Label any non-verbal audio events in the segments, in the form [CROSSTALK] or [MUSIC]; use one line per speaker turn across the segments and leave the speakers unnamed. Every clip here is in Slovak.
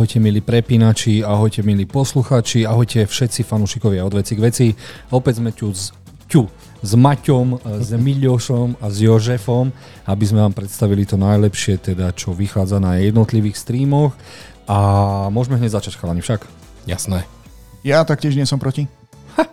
ahojte milí prepínači, ahojte milí posluchači, ahojte všetci fanúšikovia od veci k veci. Opäť sme tu s, tu, s Maťom, s [LAUGHS] Miliošom a s Jožefom, aby sme vám predstavili to najlepšie, teda čo vychádza na jednotlivých streamoch. A môžeme hneď začať, chalani, však?
Jasné.
Ja taktiež nie som proti [LAUGHS]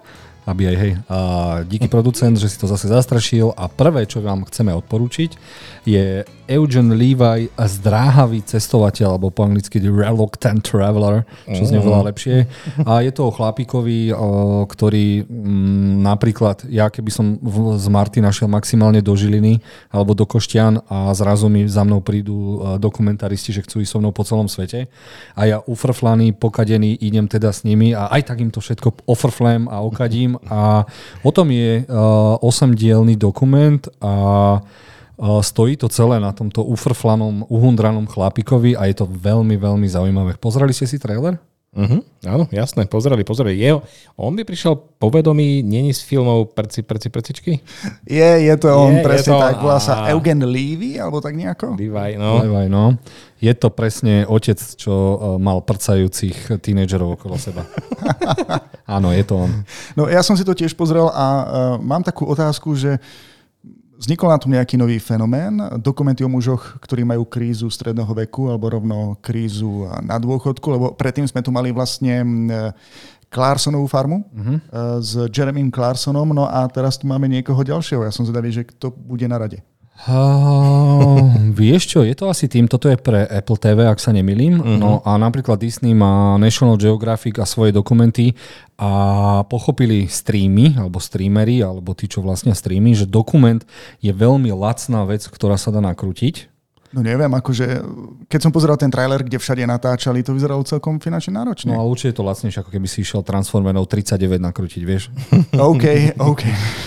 aby aj hej. A díky producent, že si to zase zastrašil a prvé, čo vám chceme odporúčiť, je Eugen Levi, zdráhavý cestovateľ, alebo po anglicky The Reluctant Traveler, čo znie veľa lepšie. A je to o chlapíkovi, ktorý m, mm, napríklad, ja keby som v, z Marty našiel maximálne do Žiliny alebo do Koštian a zrazu mi za mnou prídu dokumentaristi, že chcú ísť so mnou po celom svete a ja ufrflaný, pokadený, idem teda s nimi a aj tak im to všetko ofrflem a okadím a o tom je uh, 8-dielný dokument a Stojí to celé na tomto ufrflanom, uhundranom chlapikovi a je to veľmi, veľmi zaujímavé. Pozreli ste si trailer?
Uh-huh, áno, jasné, pozreli, pozreli. Je, on by prišiel povedomý, není z filmov Prci, Prci, Prcičky?
Je, je to on, je, presne je to, tak, volá sa Eugen Levy, alebo tak nejako?
Levi, no.
Levi, no. Je to presne otec, čo uh, mal prcajúcich tínedžerov okolo seba. [LAUGHS] áno, je to on.
No ja som si to tiež pozrel a uh, mám takú otázku, že Vznikol na tom nejaký nový fenomén, dokumenty o mužoch, ktorí majú krízu stredného veku alebo rovno krízu na dôchodku, lebo predtým sme tu mali vlastne Clarksonovú farmu uh-huh. s Jeremym Clarksonom, no a teraz tu máme niekoho ďalšieho. Ja som zvedavý, že kto bude na rade.
Uh, vieš čo, je to asi tým, toto je pre Apple TV, ak sa nemilím. Uh-huh. No a napríklad Disney má National Geographic a svoje dokumenty a pochopili streamy, alebo streamery, alebo tí, čo vlastne streamy, že dokument je veľmi lacná vec, ktorá sa dá nakrútiť
No neviem, akože keď som pozeral ten trailer, kde všade natáčali, to vyzeralo celkom finančne náročne.
No a určite je to lacnejšie, ako keby si išiel Transformerov 39 nakrútiť, vieš. [LAUGHS]
OK, OK.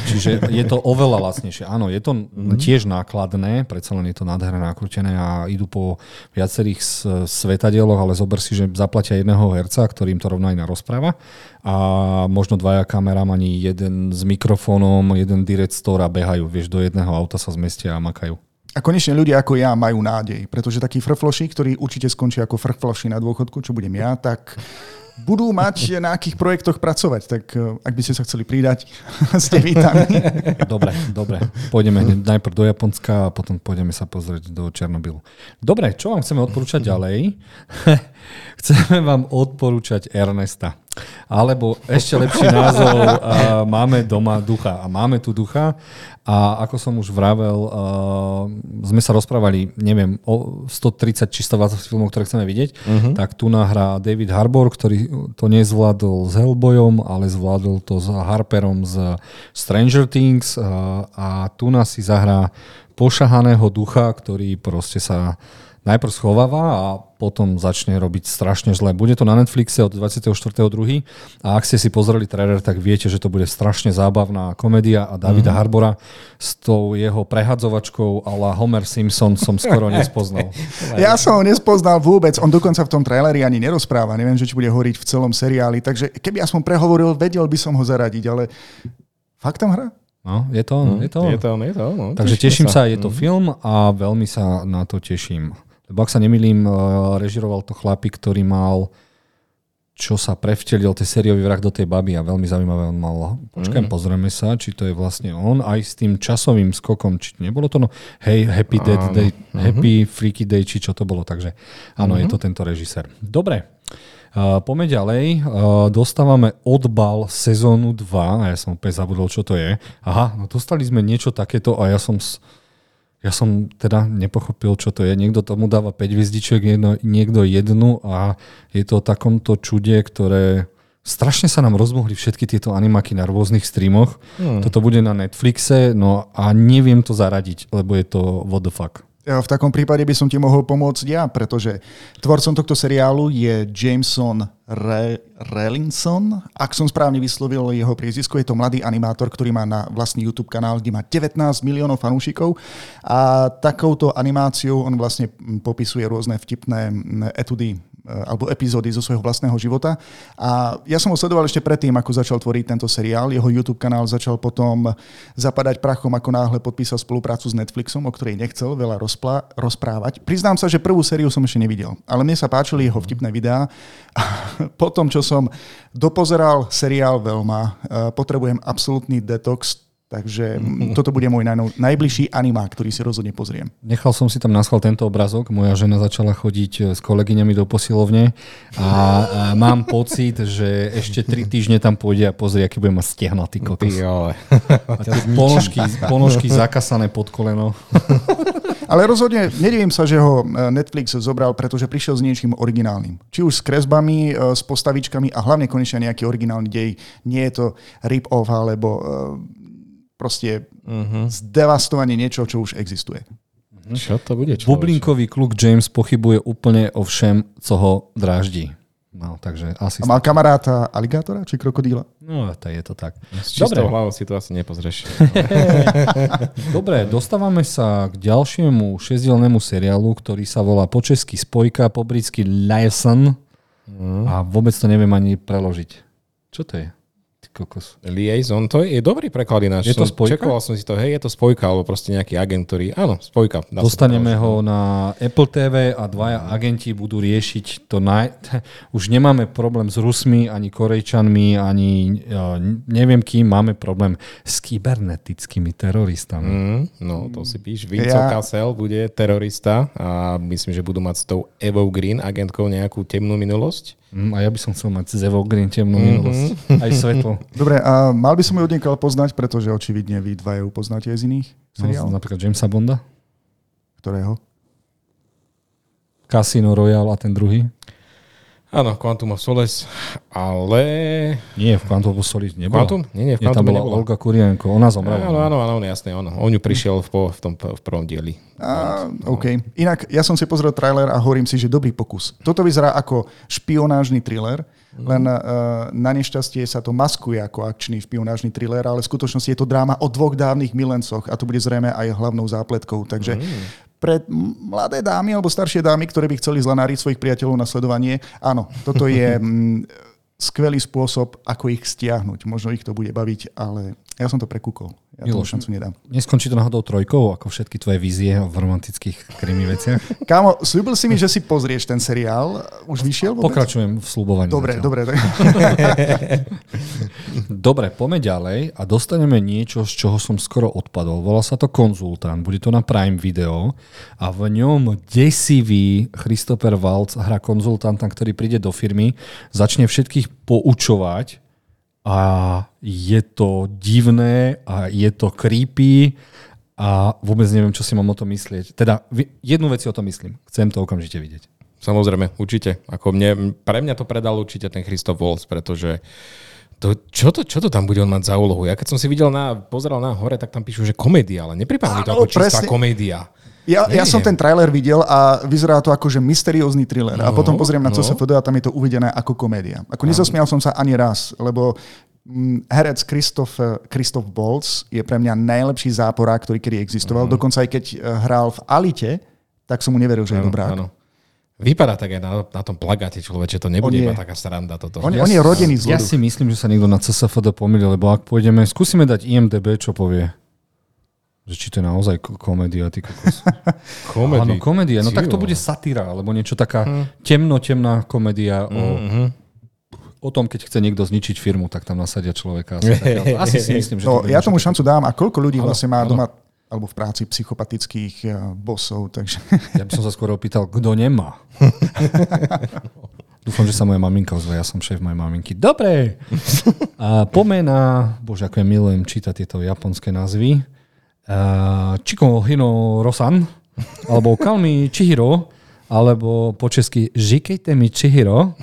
Čiže je to oveľa lacnejšie. Áno, je to mm-hmm. tiež nákladné, predsa len je to nádherné nakrútené a idú po viacerých svetadieloch, ale zober si, že zaplatia jedného herca, ktorým to rovná aj rozpráva a možno dvaja kameramani, jeden s mikrofónom, jeden direct store a behajú, vieš, do jedného auta sa zmestia a makajú.
A konečne ľudia ako ja majú nádej, pretože takí frfloši, ktorí určite skončia ako frfloši na dôchodku, čo budem ja, tak budú mať [LAUGHS] na akých projektoch pracovať. Tak eh, ak by ste sa chceli pridať, [LAUGHS] ste vítaní. [LAUGHS]
Dobre, dobre. Pôjdeme najprv do Japonska a potom pôjdeme sa pozrieť do Černobylu. Dobre, čo vám chceme odporúčať ďalej? chceme vám odporúčať Ernesta. Alebo ešte lepší názov, [LAUGHS] uh, máme doma ducha. A máme tu ducha a ako som už vravel, uh, sme sa rozprávali, neviem, o 130 či 120 filmov, ktoré chceme vidieť, uh-huh. tak tu nahrá David Harbour, ktorý to nezvládol s Hellboyom, ale zvládol to s Harperom z Stranger Things uh, a tu nás si zahrá pošahaného ducha, ktorý proste sa najprv schováva a potom začne robiť strašne zle. Bude to na Netflixe od 24.2. a ak ste si pozreli trailer, tak viete, že to bude strašne zábavná komédia a Davida mm-hmm. Harbora s tou jeho prehadzovačkou la Homer Simpson som skoro nespoznal. [LAUGHS]
ja som ho nespoznal vôbec. On dokonca v tom traileri ani nerozpráva. Neviem, že či bude hovoriť v celom seriáli. Takže keby aspoň prehovoril, vedel by som ho zaradiť, ale fakt tam hra?
No, je to on, mm, je to on.
Je to on, je to on. No,
Takže teším sa, sa je to mm. film a veľmi sa na to teším. Lebo ak sa nemýlim, eh, režiroval to chlapík, ktorý mal čo sa prevtelil tej sériový vrah do tej baby a veľmi zaujímavé on mal. Počkaj, mm. pozrieme sa, či to je vlastne on aj s tým časovým skokom, či nebolo to no, hej, Happy Dead Day, mm-hmm. Happy Freaky Day, či čo to bolo, takže áno, mm-hmm. je to tento režisér. Dobre, uh, poďme ďalej. Uh, dostávame odbal sezónu 2 a ja som opäť zabudol, čo to je. Aha, no dostali sme niečo takéto a ja som... S, ja som teda nepochopil, čo to je. Niekto tomu dáva 5 hviezdičiek, niekto jednu a je to o takomto čude, ktoré strašne sa nám rozmohli všetky tieto animaky na rôznych streamoch. Hmm. Toto bude na Netflixe, no a neviem to zaradiť, lebo je to what the fuck.
V takom prípade by som ti mohol pomôcť ja, pretože tvorcom tohto seriálu je Jameson Re- Relinson. Ak som správne vyslovil jeho priezvisko, je to mladý animátor, ktorý má na vlastný YouTube kanál, kde má 19 miliónov fanúšikov a takouto animáciou on vlastne popisuje rôzne vtipné etudy alebo epizódy zo svojho vlastného života. A ja som ho sledoval ešte predtým, ako začal tvoriť tento seriál. Jeho YouTube kanál začal potom zapadať prachom, ako náhle podpísal spoluprácu s Netflixom, o ktorej nechcel veľa rozpla- rozprávať. Priznám sa, že prvú sériu som ešte nevidel, ale mne sa páčili jeho vtipné videá. A [LAUGHS] potom, čo som dopozeral seriál Velma, potrebujem absolútny detox Takže toto bude môj naj, najbližší animák, ktorý si rozhodne pozriem.
Nechal som si tam na schvál tento obrazok. Moja žena začala chodiť eh, s kolegyňami do posilovne a, a mám pocit, že ešte tri týždne tam pôjde a pozrie, aký bude mať stehnatý kokos. ponožky, ponožky zakasané pod koleno.
Ale rozhodne nedivím sa, že ho eh, Netflix zobral, pretože prišiel s niečím originálnym. Či už s kresbami, eh, s postavičkami a hlavne konečne nejaký originálny dej. Nie je to rip-off alebo proste uh-huh. zdevastovanie niečo, čo už existuje.
Uh-huh. Čo to bude? Čo
Bublinkový kluk James pochybuje úplne o všem, co ho dráždi. No, takže asi...
A mal kamaráta aligátora či krokodíla?
No, to je to tak.
S čistou hlavou si to asi nepozrieš. [LAUGHS]
Dobre, dostávame sa k ďalšiemu šesdielnému seriálu, ktorý sa volá po česky Spojka, po britsky Liaison. Mm. A vôbec to neviem ani preložiť. Čo to je?
Kokos. Liaison, to je, je dobrý preklad ináč.
Je to spojka?
Čekoval som si to, hej, je to spojka, alebo proste nejaký agent, ktorý, áno, spojka.
Dostaneme ho na Apple TV a dvaja agenti budú riešiť to naj... [LAUGHS] Už nemáme problém s Rusmi, ani Korejčanmi, ani neviem kým, máme problém s kybernetickými teroristami.
Mm, no, to si píš. Vinco ja... Kassel bude terorista a myslím, že budú mať s tou Evo Green agentkou nejakú temnú minulosť.
Mm, a ja by som chcel mať z Evo Green temnú mm-hmm. minulosť. Aj svetlo. [LAUGHS]
Dobre, a mal by som ju od poznať, pretože očividne vy dva ju poznáte z iných no, seriálov.
No, napríklad Jamesa Bonda.
Ktorého?
Casino Royale a ten druhý.
Áno, Quantum of Solace, ale...
Nie, v Quantum of Solace nebola.
Quantum? Nie, nie, v
Quantum nie, tam bola nebola. Olga Kurienko, ona zomrela.
Áno, áno, áno, jasné, ono. On ju prišiel v, v tom v prvom dieli.
A, OK. Inak ja som si pozrel trailer a hovorím si, že dobrý pokus. Toto vyzerá ako špionážny thriller, len uh, na nešťastie sa to maskuje ako akčný špionážny thriller, ale v skutočnosti je to dráma o dvoch dávnych milencoch a to bude zrejme aj hlavnou zápletkou. Takže mm pre mladé dámy alebo staršie dámy, ktoré by chceli zlanáriť svojich priateľov na sledovanie, áno, toto je [LAUGHS] skvelý spôsob, ako ich stiahnuť. Možno ich to bude baviť, ale ja som to prekúkol. Ja Miloš, šancu nedám.
Neskončí to náhodou trojkou, ako všetky tvoje vízie v romantických krimi veciach? [LAUGHS]
Kámo, slúbil si mi, že si pozrieš ten seriál. Už vyšiel vôbec?
Pokračujem v slúbovaní.
Dobre, dobre. [LAUGHS]
dobre, poďme ďalej a dostaneme niečo, z čoho som skoro odpadol. Volá sa to Konzultant, bude to na Prime Video a v ňom desivý Christopher Waltz hrá konzultanta, ktorý príde do firmy, začne všetkých poučovať a je to divné a je to creepy a vôbec neviem, čo si mám o tom myslieť. Teda jednu vec si o tom myslím. Chcem to okamžite vidieť.
Samozrejme, určite. Ako mne, pre mňa to predal určite ten Christoph Waltz, pretože to, čo, to, čo to tam bude on mať za úlohu? Ja keď som si videl na, pozeral na hore, tak tam píšu, že komédia, ale nepripadá mi to ako čistá komédia.
Ja, ja som ten trailer videl a vyzerá to ako, že mysteriózny thriller. No, a potom pozriem na no. CSFD a tam je to uvedené ako komédia. Ako nezasmial som sa ani raz, lebo mm, herec Christoph, Christoph Bolz je pre mňa najlepší záporák, ktorý kedy existoval. Mm. Dokonca aj keď eh, hral v Alite, tak som mu neveril, že je dobrá.
Vypadá tak aj na, na tom plagáte človeče, to nebude iba taká sranda toto.
On, ja, on je rodený z
Ja si myslím, že sa niekto na CSFD pomýlil, lebo ak pôjdeme, skúsime dať IMDB, čo povie. Že či to je naozaj komédia, ty kokos. [LAUGHS]
komédia.
Áno, komédia. No tak to bude satíra, alebo niečo taká hm. temno-temná komédia o, mm-hmm. o tom, keď chce niekto zničiť firmu, tak tam nasadia človeka. Asi, [LAUGHS] tak, asi si myslím, že
no, to Ja tomu šancu dám. A koľko ľudí vlastne má doma alebo v práci psychopatických eh, bosov. Takže... [LAUGHS]
Ja by som sa skôr opýtal, kto nemá. Dúfam, že sa moja maminka ozve, ja som šéf mojej maminky. Dobre! A pomena, bože, ako ja milujem čítať tieto japonské názvy. Uh, Chiko Hino Rosan, alebo Kalmi Chihiro, alebo po česky Žikejte mi Chihiro.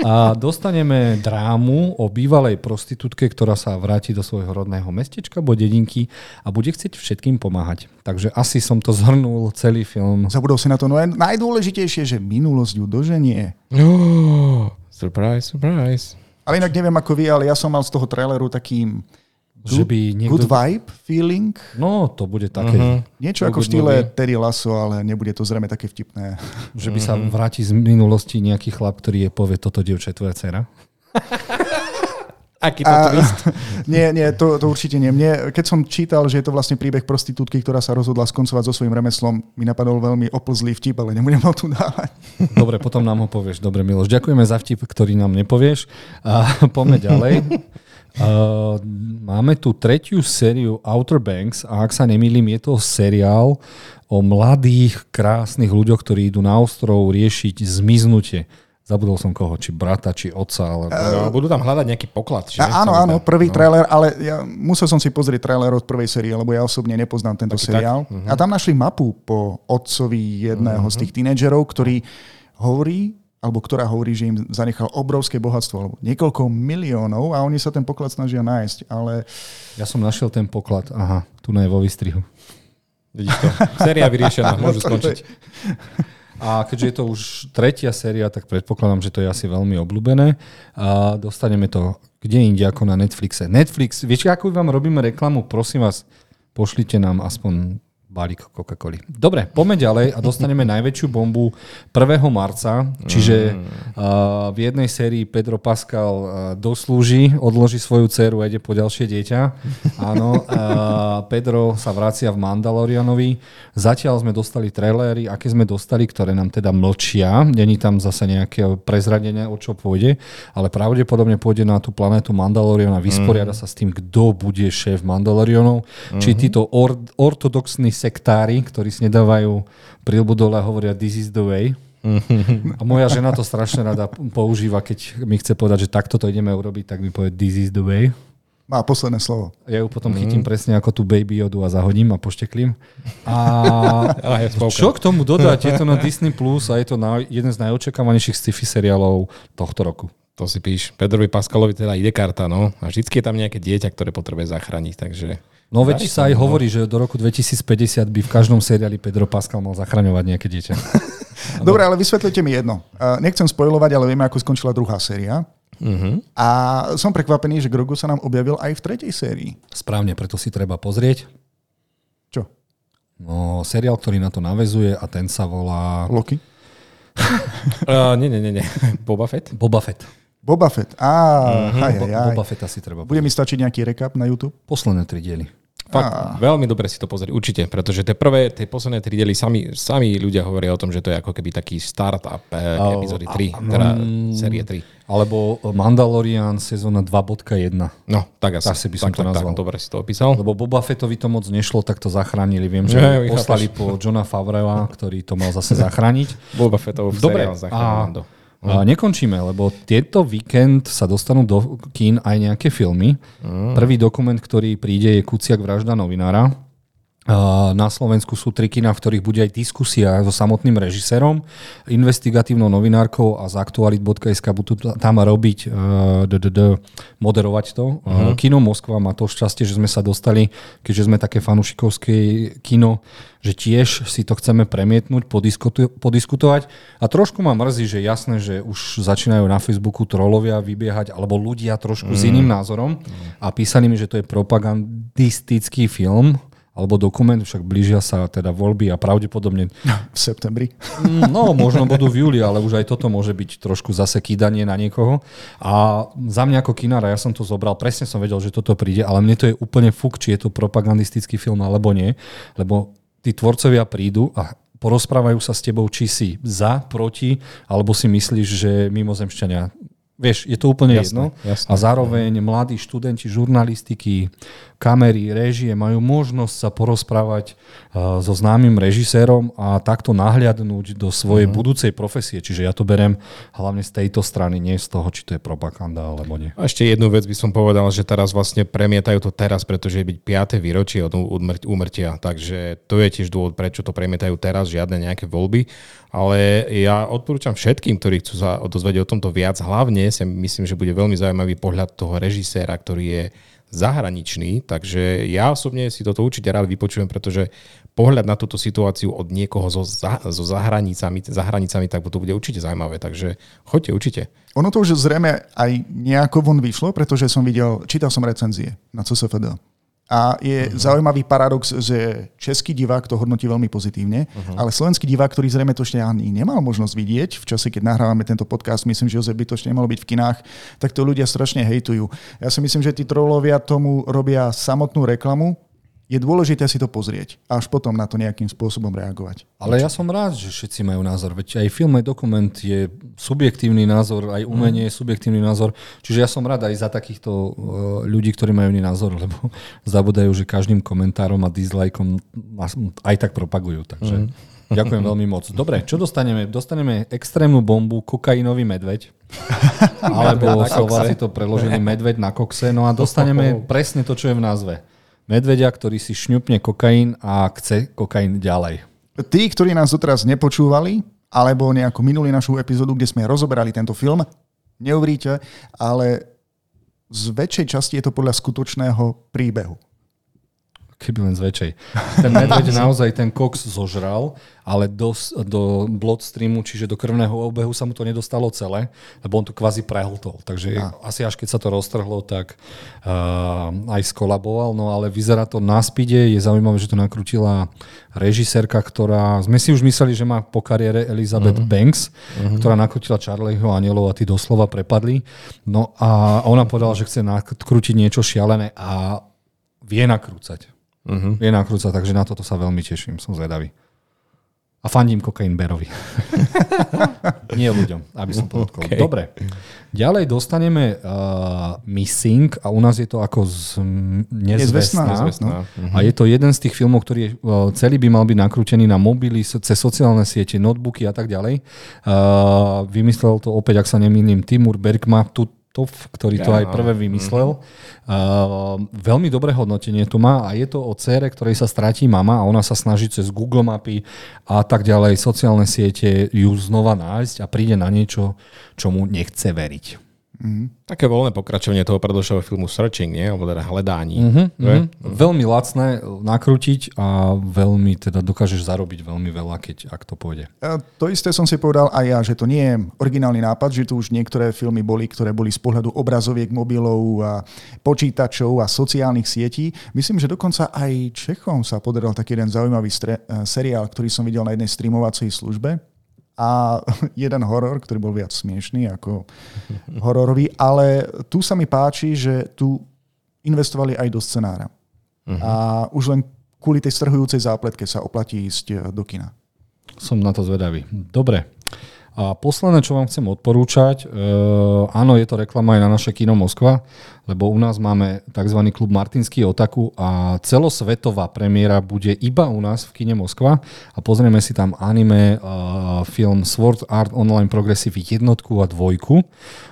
A dostaneme drámu o bývalej prostitútke, ktorá sa vráti do svojho rodného mestečka alebo dedinky a bude chcieť všetkým pomáhať. Takže asi som to zhrnul celý film.
Zabudol si na to no najdôležitejšie, že minulosť ju doženie.
Oh, surprise, surprise.
Ale inak neviem ako vy, ale ja som mal z toho traileru taký
že by niekto...
Good vibe feeling?
No, to bude také. Uh-huh.
Niečo ako v štýle Terry Lasso, ale nebude to zrejme také vtipné.
Že by sa vráti z minulosti nejaký chlap, ktorý je povie, toto dievča je tvoja dcera. [LAUGHS]
Aký to twist? [LAUGHS]
Nie, nie, to, to určite nie. Mne, keď som čítal, že je to vlastne príbeh prostitútky, ktorá sa rozhodla skoncovať so svojím remeslom, mi napadol veľmi oplzlý vtip, ale nebudem ho tu dávať. [LAUGHS]
Dobre, potom nám ho povieš. Dobre, Miloš, ďakujeme za vtip, ktorý nám nepovieš. A poďme ďalej. Uh, máme tu tretiu sériu Outer Banks a ak sa nemýlim, je to seriál o mladých, krásnych ľuďoch, ktorí idú na ostrov riešiť zmiznutie. Zabudol som koho, či brata, či otca. Ale...
Uh, budú tam hľadať nejaký poklad.
Čiže áno, áno, prvý no. trailer, ale ja musel som si pozrieť trailer od prvej série, lebo ja osobne nepoznám tento Taký seriál. Tak? Uh-huh. A tam našli mapu po otcovi jedného uh-huh. z tých tínedžerov, ktorý hovorí alebo ktorá hovorí, že im zanechal obrovské bohatstvo, alebo niekoľko miliónov a oni sa ten poklad snažia nájsť, ale...
Ja som našiel ten poklad, aha, tu na je vo výstrihu.
Vidíš to, séria vyriešená, môžu [LAUGHS] skončiť.
A keďže je to už tretia séria, tak predpokladám, že to je asi veľmi obľúbené. A dostaneme to kde inde ako na Netflixe. Netflix, viete, ako vám robíme reklamu? Prosím vás, pošlite nám aspoň balík Coca-Coli. Dobre, poďme ďalej a dostaneme najväčšiu bombu 1. marca, čiže uh, v jednej sérii Pedro Pascal uh, doslúži, odloží svoju dceru a ide po ďalšie dieťa. Áno, uh, Pedro sa vracia v Mandalorianovi. Zatiaľ sme dostali trailery, aké sme dostali, ktoré nám teda mlčia. Není tam zase nejaké prezradenie, o čo pôjde, ale pravdepodobne pôjde na tú Mandalorian a vysporiada mm. sa s tým, kto bude šéf Mandalorionov. Mm-hmm. Či títo or- ortodoxní sektári, ktorí si nedávajú prílbu dole a hovoria this is the way. A moja žena to strašne rada používa, keď mi chce povedať, že takto to ideme urobiť, tak mi povie this is the way.
Má posledné slovo.
Ja ju potom chytím mm. presne ako tú baby jodu a zahodím a pošteklím. A [LAUGHS] čo k tomu dodať? Je to na Disney Plus a je to na, jeden z najočakávanejších sci-fi seriálov tohto roku.
To si píš. Pedrovi Paskalovi teda ide karta, no. A vždycky je tam nejaké dieťa, ktoré potrebuje zachrániť, takže...
No veď sa aj hovorí, že do roku 2050 by v každom seriáli Pedro Pascal mal zachraňovať nejaké dieťa. [LAUGHS]
Dobre, ale vysvetlite mi jedno. Nechcem spojovať, ale vieme, ako skončila druhá séria. Uh-huh. A som prekvapený, že Grogu sa nám objavil aj v tretej sérii.
Správne, preto si treba pozrieť.
Čo?
No, seriál, ktorý na to navezuje a ten sa volá...
Loki?
uh, [LAUGHS] nie, nie, nie, nie. Boba Fett?
Boba Fett.
Boba Fett. Á, uh-huh. aj, aj, aj.
Boba Fetta si treba
Bude mi stačiť nejaký recap na YouTube?
Posledné tri diely.
Fakt, a... veľmi dobre si to pozrieť, určite, pretože tie prvé, tie posledné tri diely, sami, sami ľudia hovoria o tom, že to je ako keby taký start-up eh, epizódy 3, teda mm, série 3.
Alebo Mandalorian sezóna 2.1.
No, tak asi.
Asi by som
tak,
to nazval.
Tak, dobre si to opísal.
Lebo Boba Fettovi to moc nešlo, tak to zachránili. Viem, že ja, poslali po Johna Favreua, ktorý to mal zase [LAUGHS] zachrániť.
Boba Fettov
Dobre, a, a nekončíme, lebo tieto víkend sa dostanú do kín aj nejaké filmy. Mm. Prvý dokument, ktorý príde, je Kuciak vražda novinára. Na Slovensku sú tri kina, v ktorých bude aj diskusia so samotným režisérom, investigatívnou novinárkou a z aktualit.sk budú tam robiť, uh, moderovať to. Uh-huh. Kino Moskva má to šťastie, že sme sa dostali, keďže sme také fanušikovské kino, že tiež si to chceme premietnúť, podiskutovať. A trošku ma mrzí, že jasné, že už začínajú na Facebooku trolovia vybiehať, alebo ľudia trošku mm. s iným názorom a písali mi, že to je propagandistický film, alebo dokument, však blížia sa teda voľby a pravdepodobne... [LAUGHS]
V septembri.
Mm, no, možno budú v júli, ale už aj toto môže byť trošku zase kýdanie na niekoho. A za mňa ako kinára, ja som to zobral, presne som vedel, že toto príde, ale mne to je úplne fuk, či je to propagandistický film alebo nie, lebo tí tvorcovia prídu a porozprávajú sa s tebou, či si za, proti, alebo si myslíš, že mimozemšťania Vieš, je to úplne jasné, jedno. Jasné. A zároveň mladí študenti žurnalistiky, kamery, réžie majú možnosť sa porozprávať uh, so známym režisérom a takto nahliadnúť do svojej uh-huh. budúcej profesie. Čiže ja to berem hlavne z tejto strany, nie z toho, či to je propaganda alebo nie.
A ešte jednu vec by som povedal, že teraz vlastne premietajú to teraz, pretože je byť 5. výročie od úmrtia. Takže to je tiež dôvod, prečo to premietajú teraz, žiadne nejaké voľby. Ale ja odporúčam všetkým, ktorí chcú sa dozvedieť o tomto viac, hlavne si myslím, že bude veľmi zaujímavý pohľad toho režiséra, ktorý je zahraničný, takže ja osobne si toto určite rád vypočujem, pretože pohľad na túto situáciu od niekoho so, za, so zahranicami, zahranicami, tak to bude určite zaujímavé, takže choďte určite.
Ono to už zrejme aj nejako von vyšlo, pretože som videl, čítal som recenzie na CSFD. A je uh-huh. zaujímavý paradox, že český divák to hodnotí veľmi pozitívne, uh-huh. ale slovenský divák, ktorý zrejme to ešte ani nemal možnosť vidieť, v čase, keď nahrávame tento podcast, myslím, že Jozef by to ešte nemalo byť v kinách, tak to ľudia strašne hejtujú. Ja si myslím, že tí trolovia tomu robia samotnú reklamu, je dôležité si to pozrieť a až potom na to nejakým spôsobom reagovať.
Ale ja som rád, že všetci majú názor. Veď aj film, aj dokument je subjektívny názor, aj umenie je subjektívny názor. Čiže ja som rád aj za takýchto uh, ľudí, ktorí majú iný názor, [LAUGHS] lebo zabudajú, že každým komentárom a dislajkom aj tak propagujú. Takže mm. ďakujem veľmi moc. Dobre, čo dostaneme? Dostaneme extrémnu bombu, kokainový medveď. [LAUGHS] Alebo Slováci to preložili medveď na kokse. No a dostaneme [LAUGHS] presne to, čo je v názve medvedia, ktorý si šňupne kokain a chce kokain ďalej.
Tí, ktorí nás doteraz nepočúvali, alebo nejako minuli našu epizódu, kde sme rozoberali tento film, neuveríte, ale z väčšej časti je to podľa skutočného príbehu
keby len z väčšej. [LAUGHS] Ten medveď naozaj ten koks zožral, ale do, do bloodstreamu, čiže do krvného obehu sa mu to nedostalo celé, lebo on to kvázi prehltol. Takže a. asi až keď sa to roztrhlo, tak uh, aj skolaboval, no ale vyzerá to na spide. Je zaujímavé, že to nakrutila režisérka, ktorá, sme si už mysleli, že má po kariére Elizabeth uh-huh. Banks, uh-huh. ktorá nakrutila Charlieho anielov a tí doslova prepadli. No a ona povedala, že chce nakrútiť niečo šialené a vie nakrúcať. Uh-huh. Je nakrúca, takže na toto sa veľmi teším, som zvedavý. A fandím kokain Berovi. [LAUGHS] Nie ľuďom, aby som podotkol. Okay. Dobre. Ďalej dostaneme uh, Missing a u nás je to ako z, nezvestná. nezvestná. Uh-huh. A je to jeden z tých filmov, ktorý uh, celý by mal byť nakrútený na mobily, cez sociálne siete, notebooky a tak ďalej. Uh, vymyslel to opäť, ak sa nemýlim, Timur Bergma. Tu, Tov, ktorý to aj prvé vymyslel. Uh, veľmi dobré hodnotenie tu má a je to o cére, ktorej sa stratí mama a ona sa snaží cez Google mapy a tak ďalej, sociálne siete ju znova nájsť a príde na niečo, čomu nechce veriť.
Mm-hmm. Také voľné pokračovanie toho predošlého filmu Searching, nie? Alebo teda hledání.
Mm-hmm, mm-hmm. Veľmi lacné nakrútiť a veľmi teda dokážeš zarobiť veľmi veľa, keď ak to pôjde.
A to isté som si povedal aj ja, že to nie je originálny nápad, že tu už niektoré filmy boli, ktoré boli z pohľadu obrazoviek, mobilov a počítačov a sociálnych sietí. Myslím, že dokonca aj Čechom sa podaril taký jeden zaujímavý stre- eh, seriál, ktorý som videl na jednej streamovacej službe a jeden horor, ktorý bol viac smiešný ako hororový, ale tu sa mi páči, že tu investovali aj do scenára. Uh-huh. A už len kvôli tej strhujúcej zápletke sa oplatí ísť do kina.
Som na to zvedavý. Dobre. A posledné, čo vám chcem odporúčať, e, áno, je to reklama aj na naše kino Moskva, lebo u nás máme tzv. klub Martinský Otaku a celosvetová premiéra bude iba u nás v kine Moskva a pozrieme si tam anime, e, film Sword Art Online Progressive jednotku a dvojku,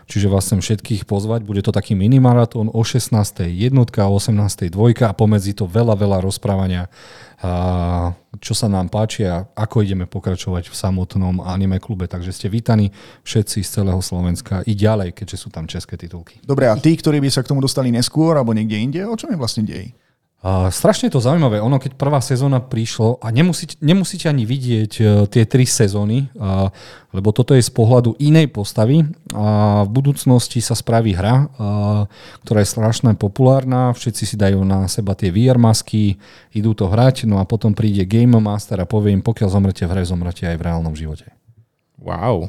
čiže vás chcem všetkých pozvať, bude to taký minimaratón o 16. jednotka a 18. dvojka a pomedzi to veľa, veľa rozprávania a čo sa nám páči a ako ideme pokračovať v samotnom anime klube. Takže ste vítaní všetci z celého Slovenska i ďalej, keďže sú tam české titulky.
Dobre, a tí, ktorí by sa k tomu dostali neskôr alebo niekde inde, o čom je vlastne dej?
A strašne je to zaujímavé. Ono, keď prvá sezóna prišlo, a nemusíte, nemusíte ani vidieť uh, tie tri sezóny, uh, lebo toto je z pohľadu inej postavy a v budúcnosti sa spraví hra, uh, ktorá je strašne populárna, všetci si dajú na seba tie VR masky, idú to hrať, no a potom príde Game Master a povie im, pokiaľ zomrete v hre, zomrete aj v reálnom živote.
Wow.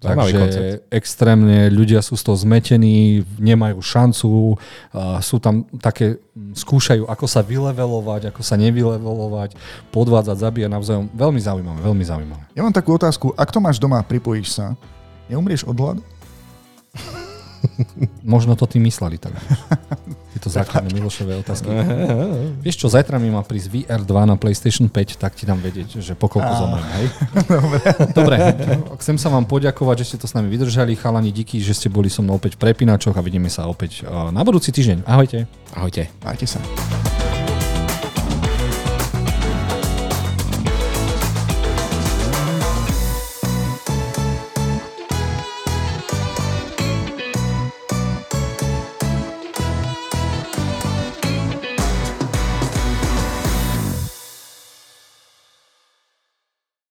Takže koncept. extrémne ľudia sú z toho zmetení, nemajú šancu, sú tam také, skúšajú, ako sa vylevelovať, ako sa nevylevelovať, podvádzať, zabíjať navzájom. Veľmi zaujímavé, veľmi zaujímavé.
Ja mám takú otázku, ak to máš doma, pripojíš sa, neumrieš od hladu?
Možno to ty mysleli tak. [LAUGHS] Základné Milošové otázky. Vieš čo, zajtra mi má prísť VR2 na PlayStation 5, tak ti dám vedieť, že pokoľko zomrem, hej? [LAUGHS] Dobre. Dobre, chcem sa vám poďakovať, že ste to s nami vydržali. Chalani, díky, že ste boli so mnou opäť v prepínačoch a vidíme sa opäť na budúci týždeň. Ahojte.
Ahojte.
Majte sa.